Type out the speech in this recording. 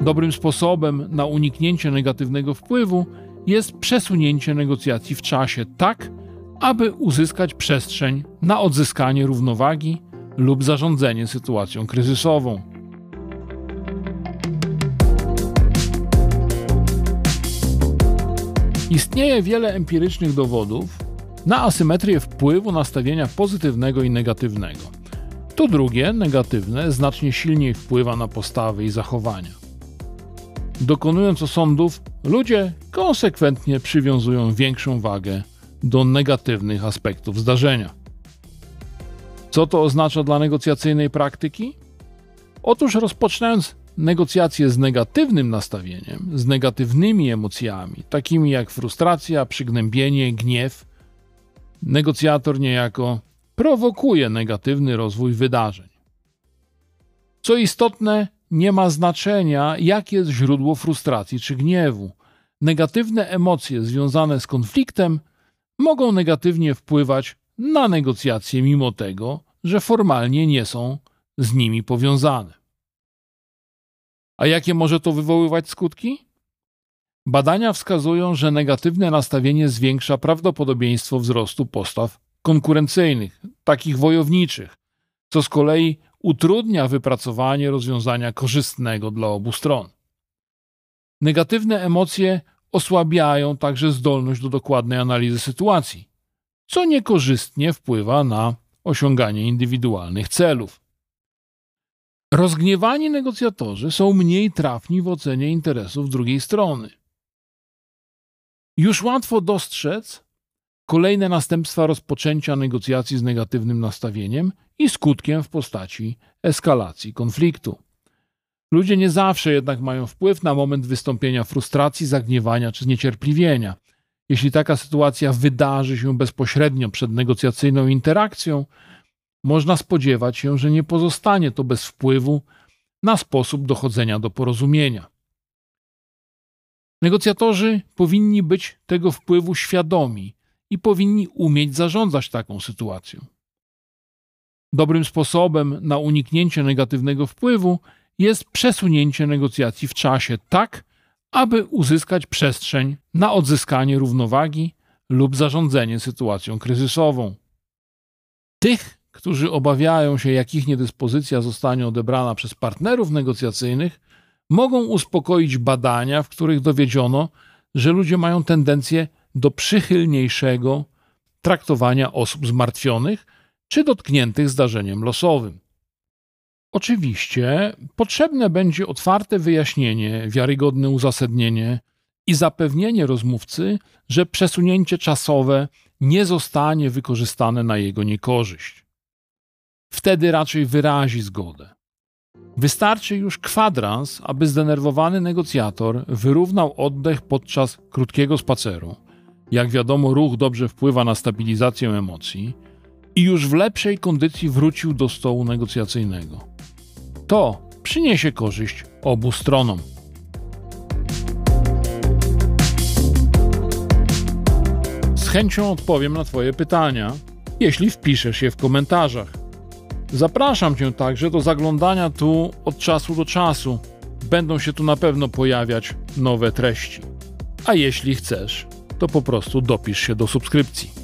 Dobrym sposobem na uniknięcie negatywnego wpływu jest przesunięcie negocjacji w czasie tak, aby uzyskać przestrzeń na odzyskanie równowagi lub zarządzanie sytuacją kryzysową. Istnieje wiele empirycznych dowodów na asymetrię wpływu nastawienia pozytywnego i negatywnego. To drugie, negatywne, znacznie silniej wpływa na postawy i zachowania. Dokonując osądów, ludzie konsekwentnie przywiązują większą wagę do negatywnych aspektów zdarzenia. Co to oznacza dla negocjacyjnej praktyki? Otóż rozpoczynając negocjacje z negatywnym nastawieniem, z negatywnymi emocjami, takimi jak frustracja, przygnębienie, gniew, negocjator niejako prowokuje negatywny rozwój wydarzeń. Co istotne, nie ma znaczenia, jakie jest źródło frustracji czy gniewu. Negatywne emocje związane z konfliktem mogą negatywnie wpływać na negocjacje, mimo tego, że formalnie nie są z nimi powiązane. A jakie może to wywoływać skutki? Badania wskazują, że negatywne nastawienie zwiększa prawdopodobieństwo wzrostu postaw konkurencyjnych, takich wojowniczych, co z kolei utrudnia wypracowanie rozwiązania korzystnego dla obu stron. Negatywne emocje osłabiają także zdolność do dokładnej analizy sytuacji, co niekorzystnie wpływa na osiąganie indywidualnych celów. Rozgniewani negocjatorzy są mniej trafni w ocenie interesów drugiej strony. Już łatwo dostrzec kolejne następstwa rozpoczęcia negocjacji z negatywnym nastawieniem i skutkiem w postaci eskalacji konfliktu. Ludzie nie zawsze jednak mają wpływ na moment wystąpienia frustracji, zagniewania czy zniecierpliwienia. Jeśli taka sytuacja wydarzy się bezpośrednio przed negocjacyjną interakcją, można spodziewać się, że nie pozostanie to bez wpływu na sposób dochodzenia do porozumienia. Negocjatorzy powinni być tego wpływu świadomi i powinni umieć zarządzać taką sytuacją. Dobrym sposobem na uniknięcie negatywnego wpływu jest przesunięcie negocjacji w czasie tak, aby uzyskać przestrzeń na odzyskanie równowagi lub zarządzanie sytuacją kryzysową. Tych, którzy obawiają się, jak ich niedyspozycja zostanie odebrana przez partnerów negocjacyjnych, mogą uspokoić badania, w których dowiedziono, że ludzie mają tendencję do przychylniejszego traktowania osób zmartwionych czy dotkniętych zdarzeniem losowym. Oczywiście potrzebne będzie otwarte wyjaśnienie, wiarygodne uzasadnienie i zapewnienie rozmówcy, że przesunięcie czasowe nie zostanie wykorzystane na jego niekorzyść. Wtedy raczej wyrazi zgodę. Wystarczy już kwadrans, aby zdenerwowany negocjator wyrównał oddech podczas krótkiego spaceru. Jak wiadomo, ruch dobrze wpływa na stabilizację emocji i już w lepszej kondycji wrócił do stołu negocjacyjnego. To przyniesie korzyść obu stronom. Z chęcią odpowiem na Twoje pytania, jeśli wpiszesz je w komentarzach. Zapraszam Cię także do zaglądania tu od czasu do czasu. Będą się tu na pewno pojawiać nowe treści. A jeśli chcesz, to po prostu dopisz się do subskrypcji.